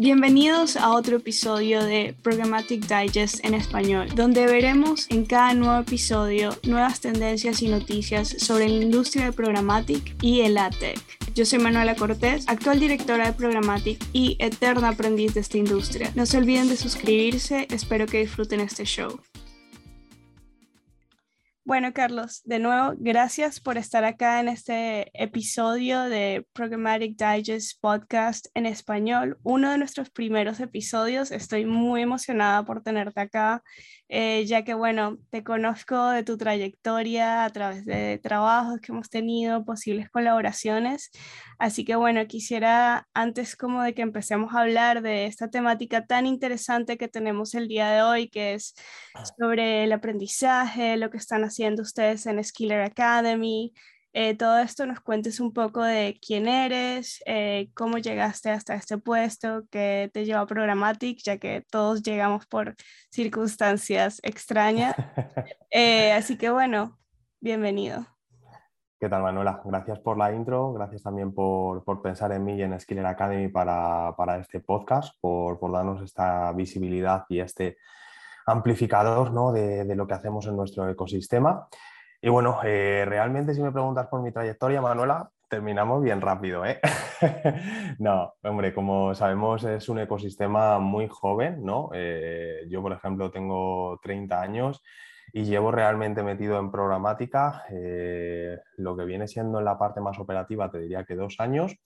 Bienvenidos a otro episodio de Programmatic Digest en español, donde veremos en cada nuevo episodio nuevas tendencias y noticias sobre la industria de Programmatic y el ATEC. Yo soy Manuela Cortés, actual directora de Programmatic y eterna aprendiz de esta industria. No se olviden de suscribirse, espero que disfruten este show. Bueno, Carlos, de nuevo, gracias por estar acá en este episodio de Programmatic Digest Podcast en español, uno de nuestros primeros episodios. Estoy muy emocionada por tenerte acá, eh, ya que, bueno, te conozco de tu trayectoria a través de trabajos que hemos tenido, posibles colaboraciones. Así que, bueno, quisiera, antes como de que empecemos a hablar de esta temática tan interesante que tenemos el día de hoy, que es sobre el aprendizaje, lo que están haciendo haciendo ustedes en Skiller Academy. Eh, todo esto nos cuentes un poco de quién eres, eh, cómo llegaste hasta este puesto, qué te llevó a Programmatic, ya que todos llegamos por circunstancias extrañas. Eh, así que bueno, bienvenido. ¿Qué tal, Manuela? Gracias por la intro, gracias también por, por pensar en mí y en Skiller Academy para, para este podcast, por, por, darnos esta visibilidad y este amplificador ¿no? de, de, lo que hacemos en nuestro ecosistema. Y bueno, eh, realmente si me preguntas por mi trayectoria, Manuela, terminamos bien rápido. ¿eh? no, hombre, como sabemos es un ecosistema muy joven, ¿no? Eh, yo, por ejemplo, tengo 30 años y llevo realmente metido en programática eh, lo que viene siendo en la parte más operativa, te diría que dos años,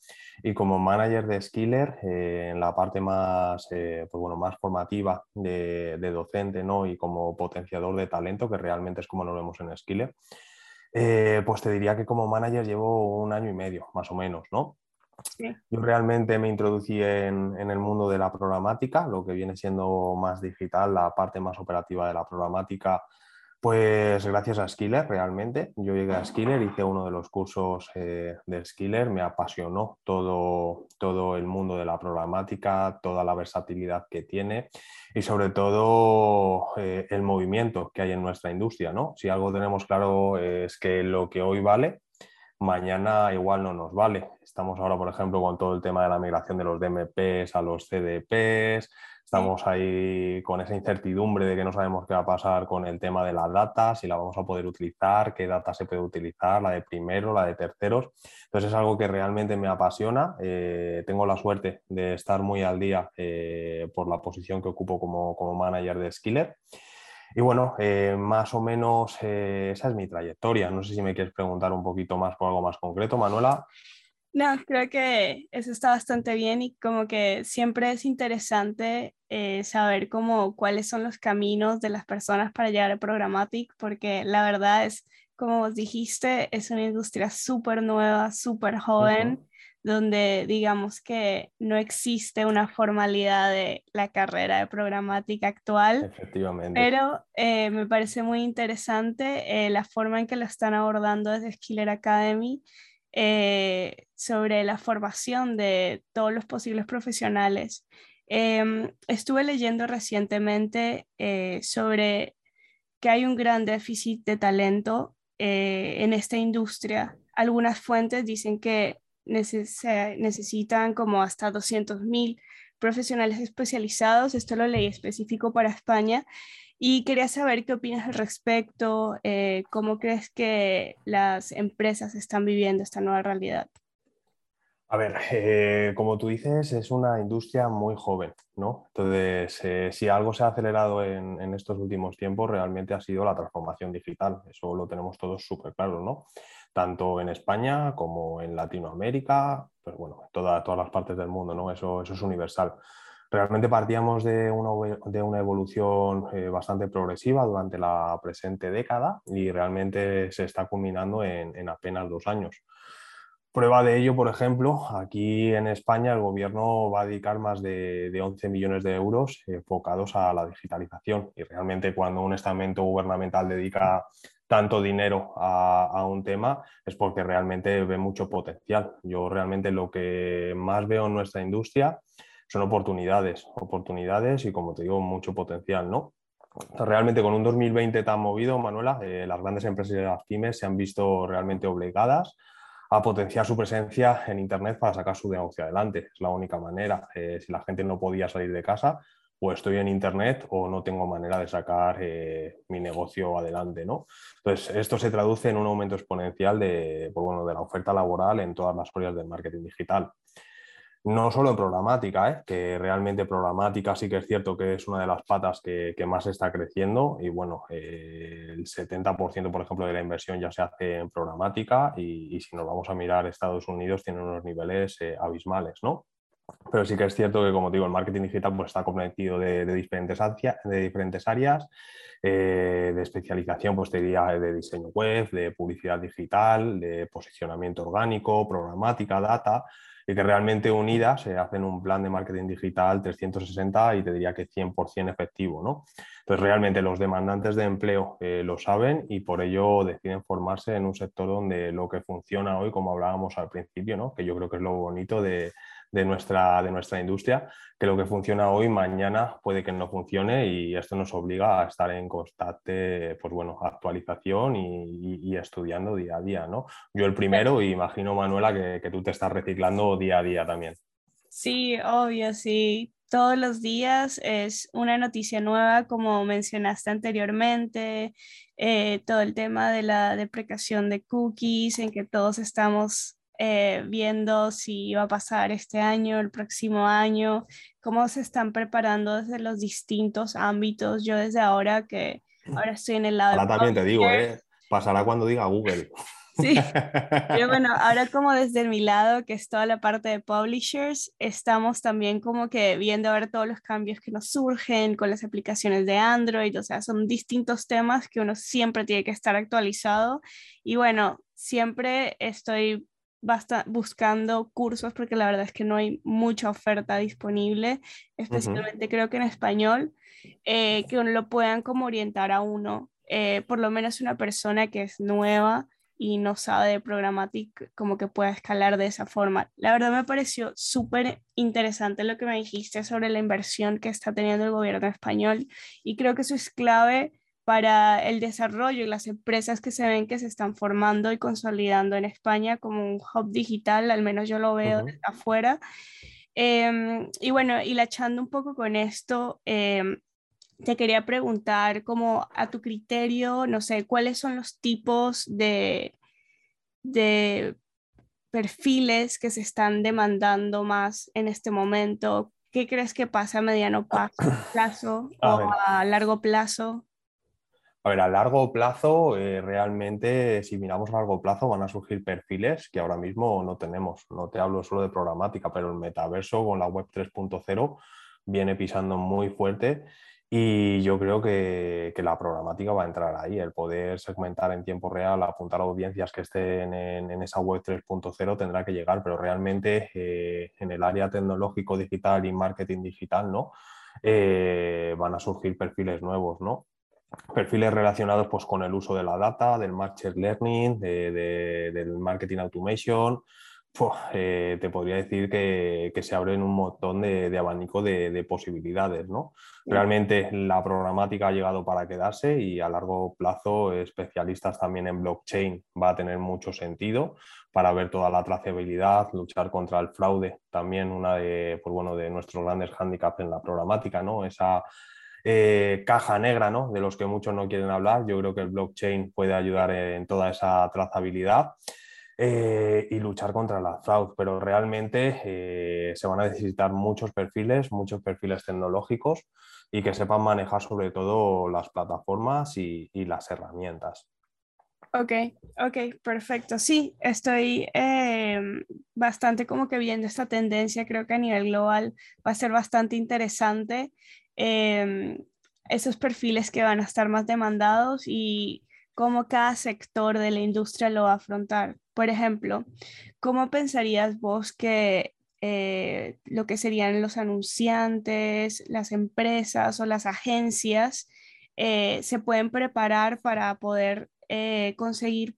y como manager de Skiller eh, en la parte más, eh, pues bueno, más formativa de, de, docente ¿no? y como potenciador de talento, que realmente es como nos vemos en Skiller, pues te diría que como manager llevo un año y medio, más o menos, ¿no? Sí. Yo realmente me introducí en, en, el mundo de la programática, lo que viene siendo más digital, la parte más operativa de la programática pues gracias a Skiller, realmente. Yo llegué a Skiller, hice uno de los cursos eh, de Skiller, me apasionó todo, todo el mundo de la programática, toda la versatilidad que tiene y sobre todo eh, el movimiento que hay en nuestra industria. ¿no? Si algo tenemos claro es que lo que hoy vale, mañana igual no nos vale. Estamos ahora, por ejemplo, con todo el tema de la migración de los DMPs a los CDPs, Estamos ahí con esa incertidumbre de que no sabemos qué va a pasar con el tema de las data, si la vamos a poder utilizar, qué data se puede utilizar, la de primero, la de terceros. Entonces es algo que realmente me apasiona. Eh, tengo la suerte de estar muy al día eh, por la posición que ocupo como, como manager de Skiller. Y bueno, eh, más o menos esa es mi trayectoria. No sé si me quieres preguntar un poquito más por algo más concreto, Manuela. No, creo que eso está bastante bien y como que siempre es interesante eh, saber cómo, cuáles son los caminos de las personas para llegar a Programmatic, porque la verdad es, como vos dijiste, es una industria súper nueva, súper joven, uh -huh. Donde digamos que no existe una formalidad de la carrera de Programmatic actual. Efectivamente. Pero eh, me parece muy interesante eh, la forma en que lo están abordando desde Skiller Academy eh, sobre la formación de todos los posibles profesionales. Eh, estuve leyendo recientemente eh, sobre que hay un gran déficit de talento en esta industria. Algunas fuentes dicen que neces necesitan como hasta 200.000 profesionales especializados. Esto lo leí específico para España y quería saber qué opinas al respecto, eh, cómo crees que las empresas están viviendo esta nueva realidad. A ver, eh, como tú dices, es una industria muy joven, ¿no? Entonces, eh, si algo se ha acelerado en, en, estos últimos tiempos, realmente ha sido la transformación digital. Eso lo tenemos todos súper claro, ¿no? Tanto en España como en Latinoamérica, pues bueno, toda, todas las partes del mundo, ¿no? Eso, eso es universal. Realmente partíamos de una, de una evolución eh, bastante progresiva durante la presente década y realmente se está culminando en, en, apenas dos años. Prueba de ello, por ejemplo, aquí en España el gobierno va a dedicar más de, de 11 millones de euros enfocados a la digitalización y realmente cuando un estamento gubernamental dedica tanto dinero a, un tema es porque realmente ve mucho potencial. Yo realmente lo que más veo en nuestra industria son oportunidades, oportunidades y como te digo, mucho potencial, ¿no? Realmente con un 2020 tan movido, Manuela, eh, las grandes empresas y las pymes se han visto realmente obligadas a potenciar su presencia en Internet para sacar su negocio adelante. Es la única manera. Eh, si la gente no podía salir de casa, o estoy en Internet o no tengo manera de sacar eh, mi negocio adelante. ¿no? Entonces, esto se traduce en un aumento exponencial de, pues bueno, de la oferta laboral en todas las áreas del marketing digital. No solo en programática, ¿eh? que realmente programática sí que es cierto que es una de las patas que, más está creciendo y bueno, eh, el 70% por ejemplo de la inversión ya se hace en programática y, si nos vamos a mirar Estados Unidos tiene unos niveles abismales, ¿no? Pero sí que es cierto que, como digo, el marketing digital pues, está comprometido de, diferentes, de diferentes áreas, eh, de especialización, pues diría de diseño web, de publicidad digital, de posicionamiento orgánico, programática, data, y que realmente unidas se hacen un plan de marketing digital 360 y te diría que 100% efectivo. ¿no? Entonces, realmente los demandantes de empleo eh, lo saben y por ello deciden formarse en un sector donde lo que funciona hoy, como hablábamos al principio, ¿no? que yo creo que es lo bonito de, de nuestra, de nuestra industria, que lo que funciona hoy, mañana puede que no funcione y esto nos obliga a estar en constante pues bueno, actualización y, estudiando día a día. ¿no? Yo el primero y imagino, Manuela, que, que tú te estás reciclando día a día también. Sí, obvio, sí. Todos los días es una noticia nueva, como mencionaste anteriormente, eh, todo el tema de la deprecación de cookies, en que todos estamos eh, viendo si va a pasar este año, el próximo año, cómo se están preparando desde los distintos ámbitos. Yo desde ahora que ahora estoy en el lado... Ahora también te digo, ¿eh? pasará cuando diga Google. Sí, pero bueno, ahora como desde mi lado, que es toda la parte de publishers, estamos también como que viendo a ver todos los cambios que nos surgen con las aplicaciones de Android, o sea, son distintos temas que uno siempre tiene que estar actualizado. Y bueno, siempre estoy buscando cursos porque la verdad es que no hay mucha oferta disponible, especialmente creo que en español, eh, que lo puedan como orientar a uno, eh, por lo menos una persona que es nueva y no sabe de programática, como que pueda escalar de esa forma. La verdad me pareció súper interesante lo que me dijiste sobre la inversión que está teniendo el gobierno español y creo que eso es clave para el desarrollo y las empresas que se ven que se están formando y consolidando en España como un hub digital, al menos yo lo veo desde afuera. Em, y bueno, y la echando un poco con esto, em, te quería preguntar como a tu criterio, no sé, cuáles son los tipos de, de perfiles que se están demandando más en este momento. ¿Qué crees que pasa a mediano plazo o a largo plazo? A ver, a largo plazo, eh, realmente, si miramos a largo plazo, van a surgir perfiles que ahora mismo no tenemos. No te hablo solo de programática, pero el metaverso con la web 3.0 viene pisando muy fuerte y yo creo que, la programática va a entrar ahí. El poder segmentar en tiempo real, apuntar a audiencias que estén en, esa web 3.0 tendrá que llegar, pero realmente eh, en el área tecnológico digital y marketing digital, ¿no? Eh, van a surgir perfiles nuevos, ¿no? Perfiles relacionados pues, con el uso de la data, del machine learning, del marketing automation. Eh, te podría decir que, se abren un montón de, abanico de, posibilidades. ¿no? Realmente la programática ha llegado para quedarse y a largo plazo especialistas también en blockchain va a tener mucho sentido para ver toda la trazabilidad, luchar contra el fraude, también una de, pues, bueno, de nuestros grandes handicaps en la programática, ¿no? esa eh, caja negra, ¿no? De los que muchos no quieren hablar. Yo creo que el blockchain puede ayudar en toda esa trazabilidad. Eh, y luchar contra la fraude, pero realmente eh, se van a necesitar muchos perfiles, muchos perfiles tecnológicos y que sepan manejar sobre todo las plataformas y, las herramientas. Ok, ok, perfecto. Sí, estoy bastante como que viendo esta tendencia, creo que a nivel global va a ser bastante interesante Em, esos perfiles que van a estar más demandados y cómo cada sector de la industria lo va a afrontar. Por ejemplo, ¿cómo pensarías vos que eh, lo que serían los anunciantes, las empresas o las agencias eh, se pueden preparar para poder eh, conseguir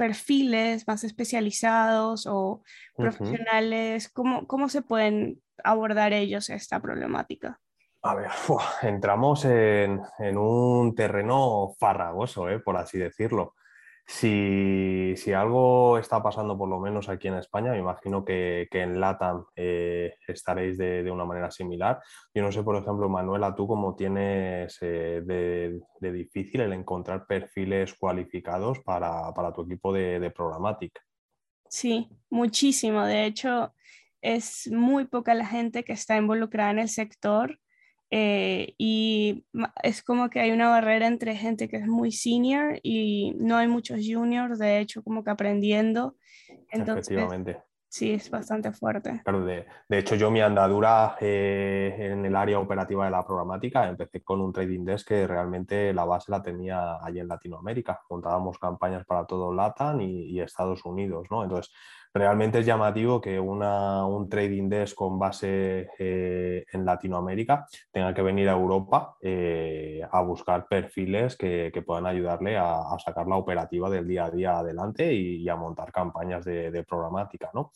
perfiles más especializados o profesionales? ¿Cómo, ¿Cómo se pueden abordar ellos esta problemática? A ver, entramos en, un terreno farragoso, ¿eh? por así decirlo. Si, algo está pasando, por lo menos aquí en España, me imagino que, en LATAM eh, estaréis de, una manera similar. Yo no sé, por ejemplo, Manuela, tú cómo tienes eh, de, difícil el encontrar perfiles cualificados para, tu equipo de, Programmatic. Sí, muchísimo. De hecho, es muy poca la gente que está involucrada en el sector eh, y es como que hay una barrera entre gente que es muy senior y no hay muchos juniors, de hecho, como que aprendiendo. Entonces, Efectivamente. Sí, es bastante fuerte. Claro, de, de hecho yo mi andadura eh, en el área operativa de la programática empecé con un trading desk que realmente la base la tenía allí en Latinoamérica. Montábamos campañas para todo LATAM y, y Estados Unidos, ¿no? Entonces, realmente es llamativo que un trading desk con base eh, en Latinoamérica tenga que venir a Europa eh, a buscar perfiles que, puedan ayudarle a, sacar la operativa del día a día adelante y, a montar campañas de, programática. ¿no?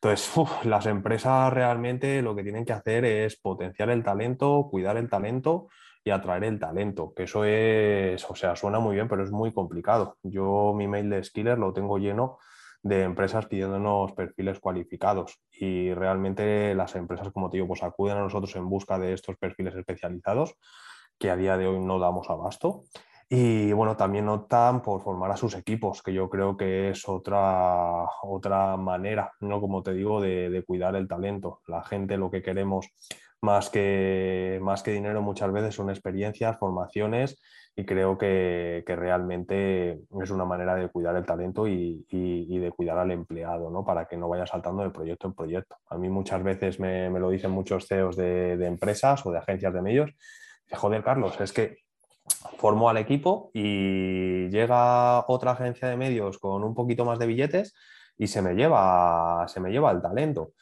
Entonces, las empresas realmente lo que tienen que hacer es potenciar el talento, cuidar el talento y atraer el talento, que eso es, o sea, suena muy bien, pero es muy complicado. Yo mi mail de Skiller lo tengo lleno de empresas pidiéndonos perfiles cualificados y realmente las empresas, como te digo, pues acuden a nosotros en busca de estos perfiles especializados que a día de hoy no damos abasto. Y bueno, también optan por formar a sus equipos, que yo creo que es otra, otra manera, ¿no? Como te digo, de, de cuidar el talento. La gente lo que queremos más que, más que dinero muchas veces son experiencias, formaciones y creo que, que, realmente es una manera de cuidar el talento y, y, y, de cuidar al empleado, ¿no? Para que no vaya saltando de proyecto en proyecto. A mí muchas veces me, me lo dicen muchos CEOs de, de, empresas o de agencias de medios. Joder, Carlos, es que formo al equipo y llega otra agencia de medios con un poquito más de billetes y se me lleva, se me lleva el talento.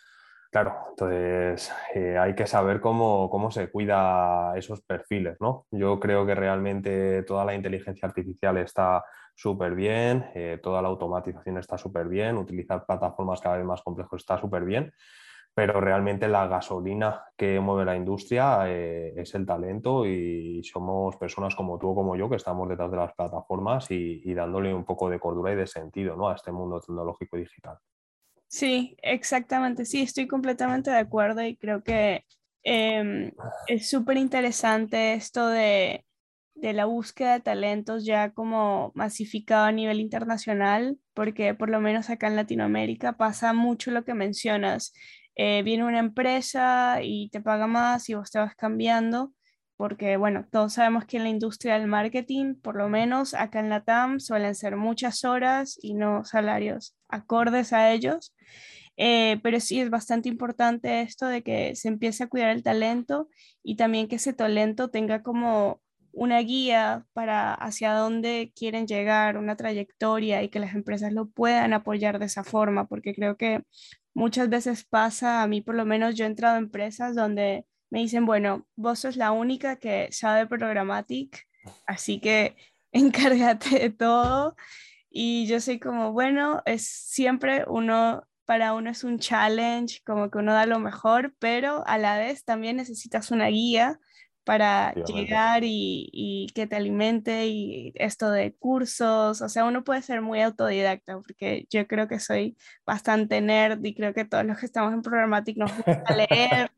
Claro, entonces eh, hay que saber cómo, cómo, se cuida esos perfiles, ¿no? Yo creo que realmente toda la inteligencia artificial está súper bien, eh, toda la automatización está súper bien, utilizar plataformas cada vez más complejas está súper bien, pero realmente la gasolina que mueve la industria eh, es el talento y somos personas como tú o como yo que estamos detrás de las plataformas y, dándole un poco de cordura y de sentido ¿no? a este mundo tecnológico y digital. Sí, exactamente. Sí, estoy completamente de acuerdo y creo que eh, es súper interesante esto de, de, la búsqueda de talentos ya como masificado a nivel internacional, porque por lo menos acá en Latinoamérica pasa mucho lo que mencionas. Eh, viene una empresa y te paga más y vos te vas cambiando, porque bueno, todos sabemos que en la industria del marketing, por lo menos acá en la TAM, suelen ser muchas horas y no salarios acordes a ellos. Eh, pero sí es bastante importante esto de que se empiece a cuidar el talento y también que ese talento tenga como una guía para hacia dónde quieren llegar, una trayectoria y que las empresas lo puedan apoyar de esa forma, porque creo que muchas veces pasa, a mí por lo menos yo he entrado a empresas donde me dicen, bueno, vos sos la única que sabe Programmatic, así que encárgate de todo. Y yo soy como, bueno, es siempre uno, para uno es un challenge, como que uno da lo mejor, pero a la vez también necesitas una guía para llegar y, y, que te alimente y esto de cursos, o sea, uno puede ser muy autodidacta porque yo creo que soy bastante nerd y creo que todos los que estamos en Programmatic nos gusta leer,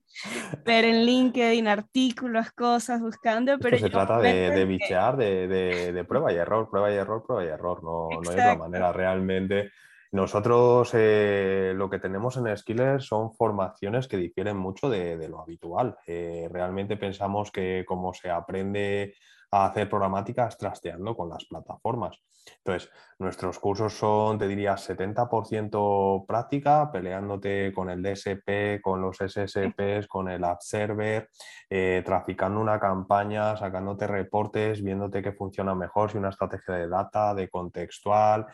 ver en LinkedIn artículos, cosas, buscando, pero... Esto se trata de, de bichear, que... de, de, de, prueba y error, prueba y error, prueba y error, no, no hay otra manera realmente nosotros eh, lo que tenemos en Skiller son formaciones que difieren mucho de, lo habitual. Eh, realmente pensamos que como se aprende a hacer programáticas trasteando con las plataformas. Entonces, nuestros cursos son, te diría, 70% práctica, peleándote con el DSP, con los SSPs, con el App Server, eh, traficando una campaña, sacándote reportes, viéndote qué funciona mejor, si una estrategia de data, de contextual,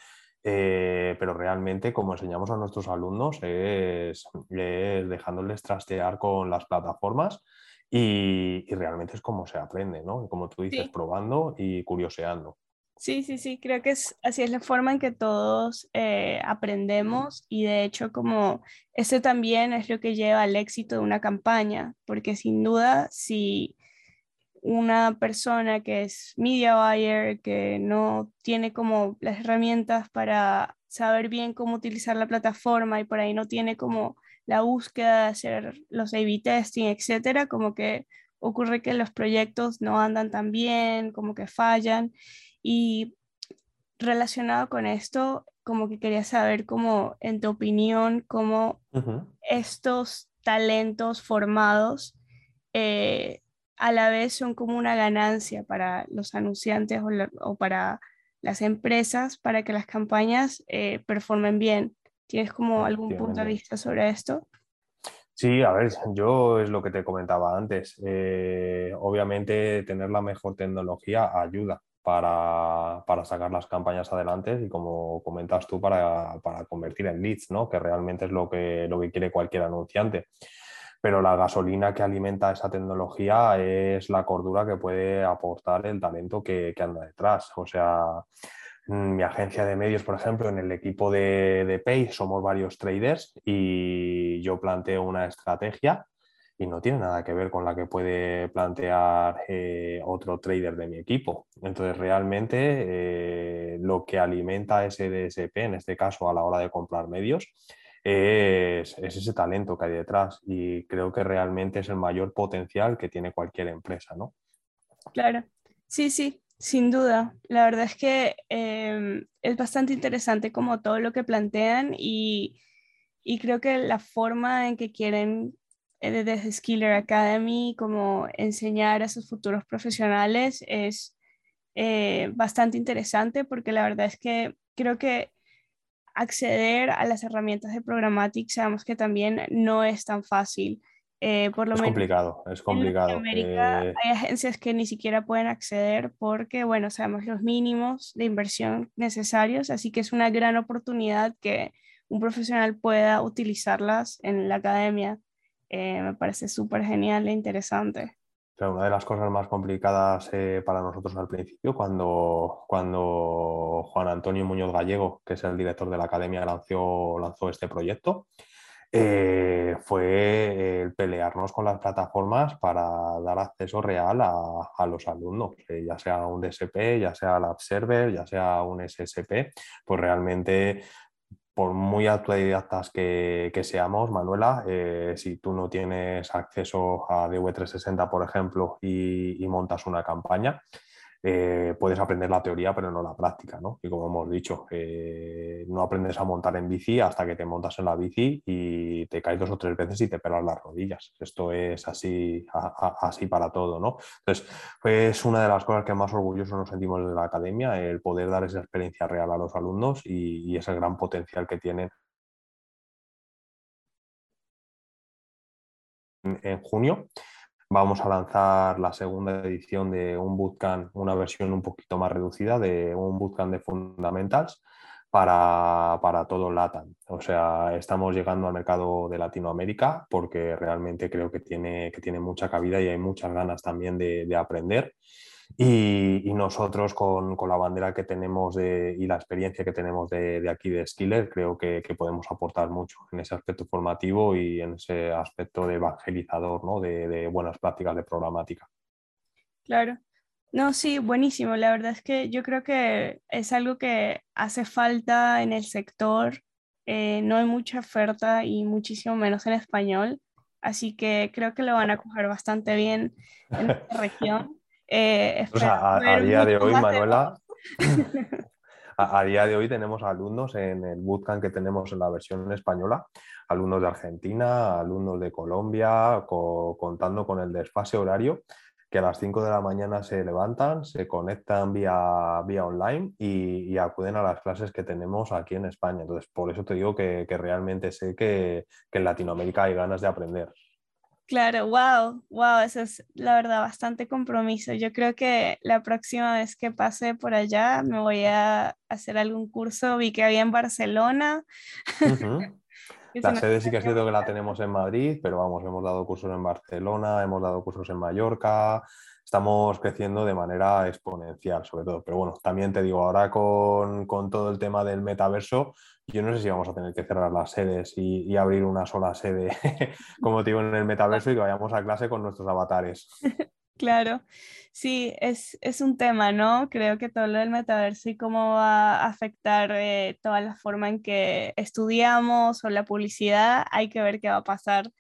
eh, pero realmente, como enseñamos a nuestros alumnos, es, es dejándoles trastear con las plataformas y, y, realmente es como se aprende, ¿no? Como tú dices, sí. probando y curioseando. Sí, sí, sí, creo que es, así es la forma en que todos eh, aprendemos y de hecho como ese también es lo que lleva al éxito de una campaña, porque sin duda si una persona que es media buyer, que no tiene como las herramientas para saber bien cómo utilizar la plataforma y por ahí no tiene como la búsqueda de hacer los A-B testing, etcétera, como que ocurre que los proyectos no andan tan bien, como que fallan. Y relacionado con esto, como que quería saber, como en tu opinión, cómo estos talentos formados eh, a la vez son como una ganancia para los anunciantes o, para las empresas para que las campañas eh, performen bien. ¿Tienes como algún punto de vista sobre esto? Sí, a ver, yo es lo que te comentaba antes. Eh, obviamente tener la mejor tecnología ayuda para, sacar las campañas adelante y como comentas tú, para, convertir en leads, ¿no? que realmente es lo que, lo que quiere cualquier anunciante pero la gasolina que alimenta esa tecnología es la cordura que puede aportar el talento que, anda detrás. O sea, mi agencia de medios, por ejemplo, en el equipo de, de Pay somos varios traders y yo planteo una estrategia y no tiene nada que ver con la que puede plantear eh, otro trader de mi equipo. Entonces, realmente eh, lo que alimenta ese DSP, en este caso a la hora de comprar medios, es, ese talento que hay detrás y creo que realmente es el mayor potencial que tiene cualquier empresa, ¿no? Claro, sí, sí, sin duda. La verdad es que em, es bastante interesante como todo lo que plantean y, y creo que la forma en que quieren eh, desde Skiller Academy como enseñar a sus futuros profesionales es eh, bastante interesante porque la verdad es que creo que acceder a las herramientas de Programmatic sabemos que también no es tan fácil. Eh, por lo es complicado, es complicado. En América eh. hay agencias que ni siquiera pueden acceder porque, bueno, sabemos los mínimos de inversión necesarios, así que es una gran oportunidad que un profesional pueda utilizarlas en la academia. Eh, me parece súper genial e interesante una de las cosas más complicadas eh, para nosotros al principio, cuando, cuando Juan Antonio Muñoz Gallego, que es el director de la academia, lanzó, lanzó este proyecto, eh, fue el pelearnos con las plataformas para dar acceso real a, los alumnos, eh, ya sea un DSP, ya sea la Server, ya sea un SSP, pues realmente por muy autodidactas que, que seamos, Manuela, eh, si tú no tienes acceso a DV360, por ejemplo, y montas una campaña, eh, puedes aprender la teoría pero no la práctica, ¿no? Y como hemos dicho, eh, no aprendes a montar en bici hasta que te montas en la bici y te caes dos o tres veces y te pelas las rodillas. Esto es así, así para todo, ¿no? Entonces, es una de las cosas que más orgullosos nos sentimos de la academia, el poder dar esa experiencia real a los alumnos y, y ese gran potencial que tienen en junio vamos a lanzar la segunda edición de un bootcamp, una versión un poquito más reducida de un bootcamp de fundamentals para, para todo LATAM. O sea, estamos llegando al mercado de Latinoamérica porque realmente creo que tiene, que tiene mucha cabida y hay muchas ganas también de, de aprender. Y, nosotros con, la bandera que tenemos y la experiencia que tenemos de, aquí de Skiller, creo que, podemos aportar mucho en ese aspecto formativo y en ese aspecto de evangelizador, ¿no? de, buenas prácticas de programática. Claro. No, sí, buenísimo. La verdad es que yo creo que es algo que hace falta en el sector. Eh, no hay mucha oferta y muchísimo menos en español. Así que creo que lo van a coger bastante bien en esta región. Eh, a, día de hoy, Manuela, a, día de hoy tenemos alumnos en el bootcamp que tenemos en la versión española, alumnos de Argentina, alumnos de Colombia, contando con el desfase horario, que a las 5 de la mañana se levantan, se conectan vía, vía online y, acuden a las clases que tenemos aquí en España. Entonces, por eso te digo que, realmente sé que, que en Latinoamérica hay ganas de aprender. Claro, wow, wow, eso es la verdad bastante compromiso. Yo creo que la próxima vez que pase por allá me voy a hacer algún curso. Vi que había en Barcelona. La sede sí que es cierto que la tenemos en Madrid, pero vamos, hemos dado cursos en Barcelona, hemos dado cursos en Mallorca, estamos creciendo de manera exponencial, sobre todo. Pero bueno, también te digo, ahora con, con todo el tema del metaverso, yo no sé si vamos a tener que cerrar las sedes y, abrir una sola sede, como te digo, en el metaverso y que vayamos a clase con nuestros avatares. Claro, sí, es, es, un tema, ¿no? Creo que todo lo del metaverso y cómo va a afectar eh, toda la forma en que estudiamos o la publicidad, hay que ver qué va a pasar.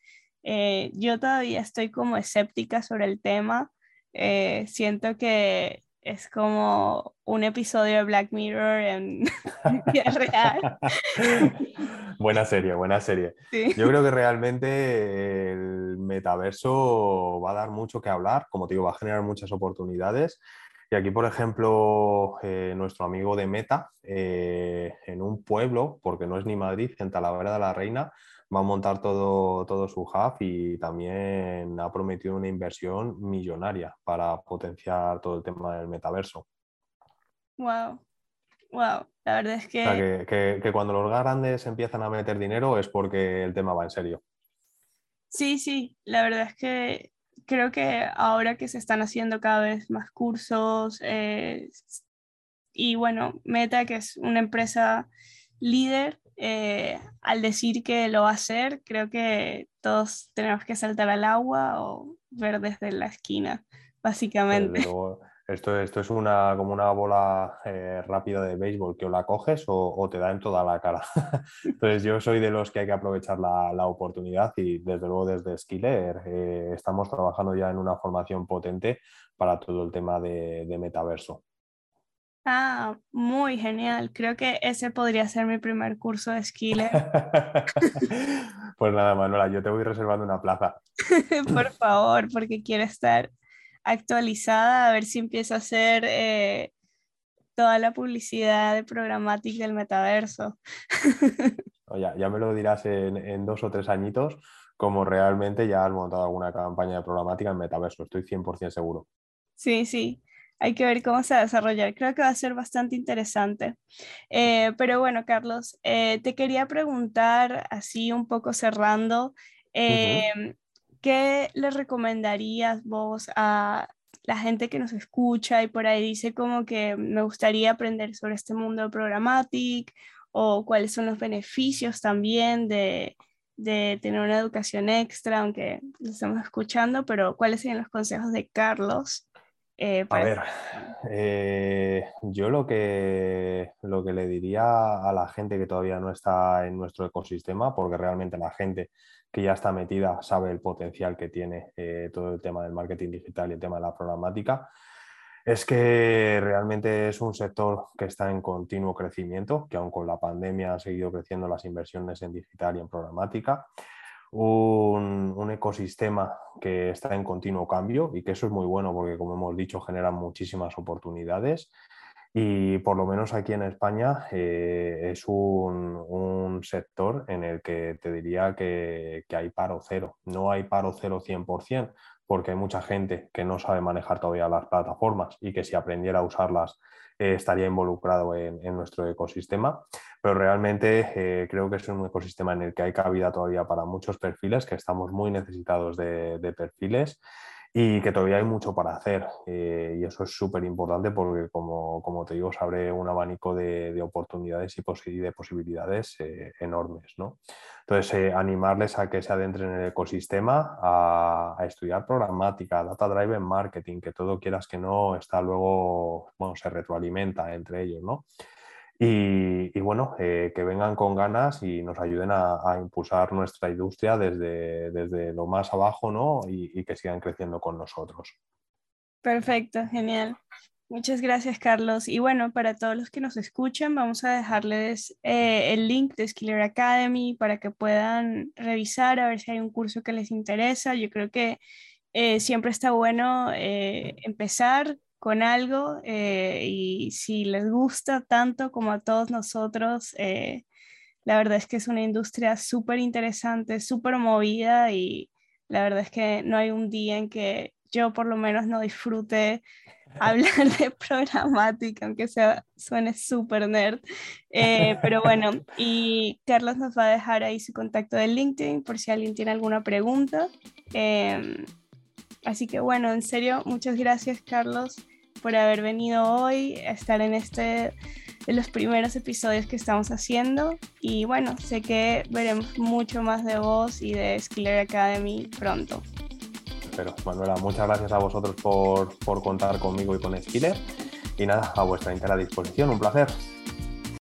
Eh, yo todavía estoy como escéptica sobre el tema. Eh, siento que es como un episodio de Black Mirror en vida real. buena serie, buena serie. Yo creo que realmente el metaverso va a dar mucho que hablar, como te digo, va a generar muchas oportunidades. Y aquí, por ejemplo, eh, nuestro amigo de Meta, eh, en un pueblo, porque no es ni Madrid, en Talavera de la Reina, va a montar todo, todo su hub y también ha prometido una inversión millonaria para potenciar todo el tema del metaverso. Wow, wow, la verdad es que... que, que, cuando los grandes empiezan a meter dinero es porque el tema va en serio. Sí, sí, la verdad es que creo que ahora que se están haciendo cada vez más cursos eh, y bueno, Meta, que es una empresa líder, eh, al decir que lo va a hacer, creo que todos tenemos que saltar al agua o ver desde la esquina, básicamente. Esto, esto es una, como una bola eh, rápida de béisbol que o la coges o, te da en toda la cara. Entonces yo soy de los que hay que aprovechar la, oportunidad y desde luego desde Skiller eh, estamos trabajando ya en una formación potente para todo el tema de metaverso. Ah, muy genial. Creo que ese podría ser mi primer curso de Skiller. pues nada, Manuela, yo te voy reservando una plaza. Por favor, porque quiero estar actualizada, a ver si empiezo a hacer eh, toda la publicidad de programática del metaverso. ya, ya me lo dirás en, en dos o tres añitos, como realmente ya has montado alguna campaña de programática en metaverso, estoy 100% seguro. Sí, sí hay que ver cómo se va a desarrollar. Creo que va a ser bastante interesante. Eh, pero bueno, Carlos, eh, te quería preguntar, así un poco cerrando, em, ¿qué le recomendarías vos a la gente que nos escucha y por ahí dice como que me gustaría aprender sobre este mundo de o cuáles son los beneficios también de, de tener una educación extra, aunque lo estamos escuchando, pero cuáles serían los consejos de Carlos eh, a ver, eh, yo lo que, lo que le diría a la gente que todavía no está en nuestro ecosistema, porque realmente la gente que ya está metida sabe el potencial que tiene eh, todo el tema del marketing digital y el tema de la programática, es que realmente es un sector que está en continuo crecimiento, que aun con la pandemia han seguido creciendo las inversiones en digital y en programática un, ecosistema que está en continuo cambio y que eso es muy bueno porque, como hemos dicho, genera muchísimas oportunidades. Y por lo menos aquí en España eh, es un, sector en el que te diría que, que, hay paro cero. No hay paro cero 100%, porque hay mucha gente que no sabe manejar todavía las plataformas y que si aprendiera a usarlas eh, estaría involucrado en, nuestro ecosistema, pero realmente eh, creo que es un ecosistema en el que hay cabida todavía para muchos perfiles, que estamos muy necesitados de, perfiles y que todavía hay mucho para hacer. Eh, y eso es súper importante porque, como, te digo, se abre un abanico de, oportunidades y, de posibilidades enormes. ¿no? Entonces, animarles a que se adentren en el ecosistema, a, estudiar programática, data driven marketing, que todo quieras que no está luego, bueno, se retroalimenta entre ellos, ¿no? Y, bueno, eh, que vengan con ganas y nos ayuden a, impulsar nuestra industria desde, desde, lo más abajo, ¿no? Y, que sigan creciendo con nosotros. Perfecto, genial. Muchas gracias, Carlos. Y bueno, para todos los que nos escuchan, vamos a dejarles eh, el link de Skiller Academy para que puedan revisar a ver si hay un curso que les interesa. Yo creo que eh, siempre está bueno empezar con algo y si les gusta tanto como a todos nosotros, la verdad es que es una industria súper interesante, súper movida y la verdad es que no hay un día en que yo por lo menos no disfrute hablar de programática, aunque sea, suene súper nerd. Eh, pero bueno, y Carlos nos va a dejar ahí su contacto de LinkedIn por si alguien tiene alguna pregunta. Así que bueno, en serio, muchas gracias Carlos por haber venido hoy a estar en este de los primeros episodios que estamos haciendo y bueno, sé que veremos mucho más de vos y de Skiller Academy pronto. espero. Manuela, muchas gracias a vosotros por, por contar conmigo y con Skiller. Y nada, a vuestra entera disposición. Un placer.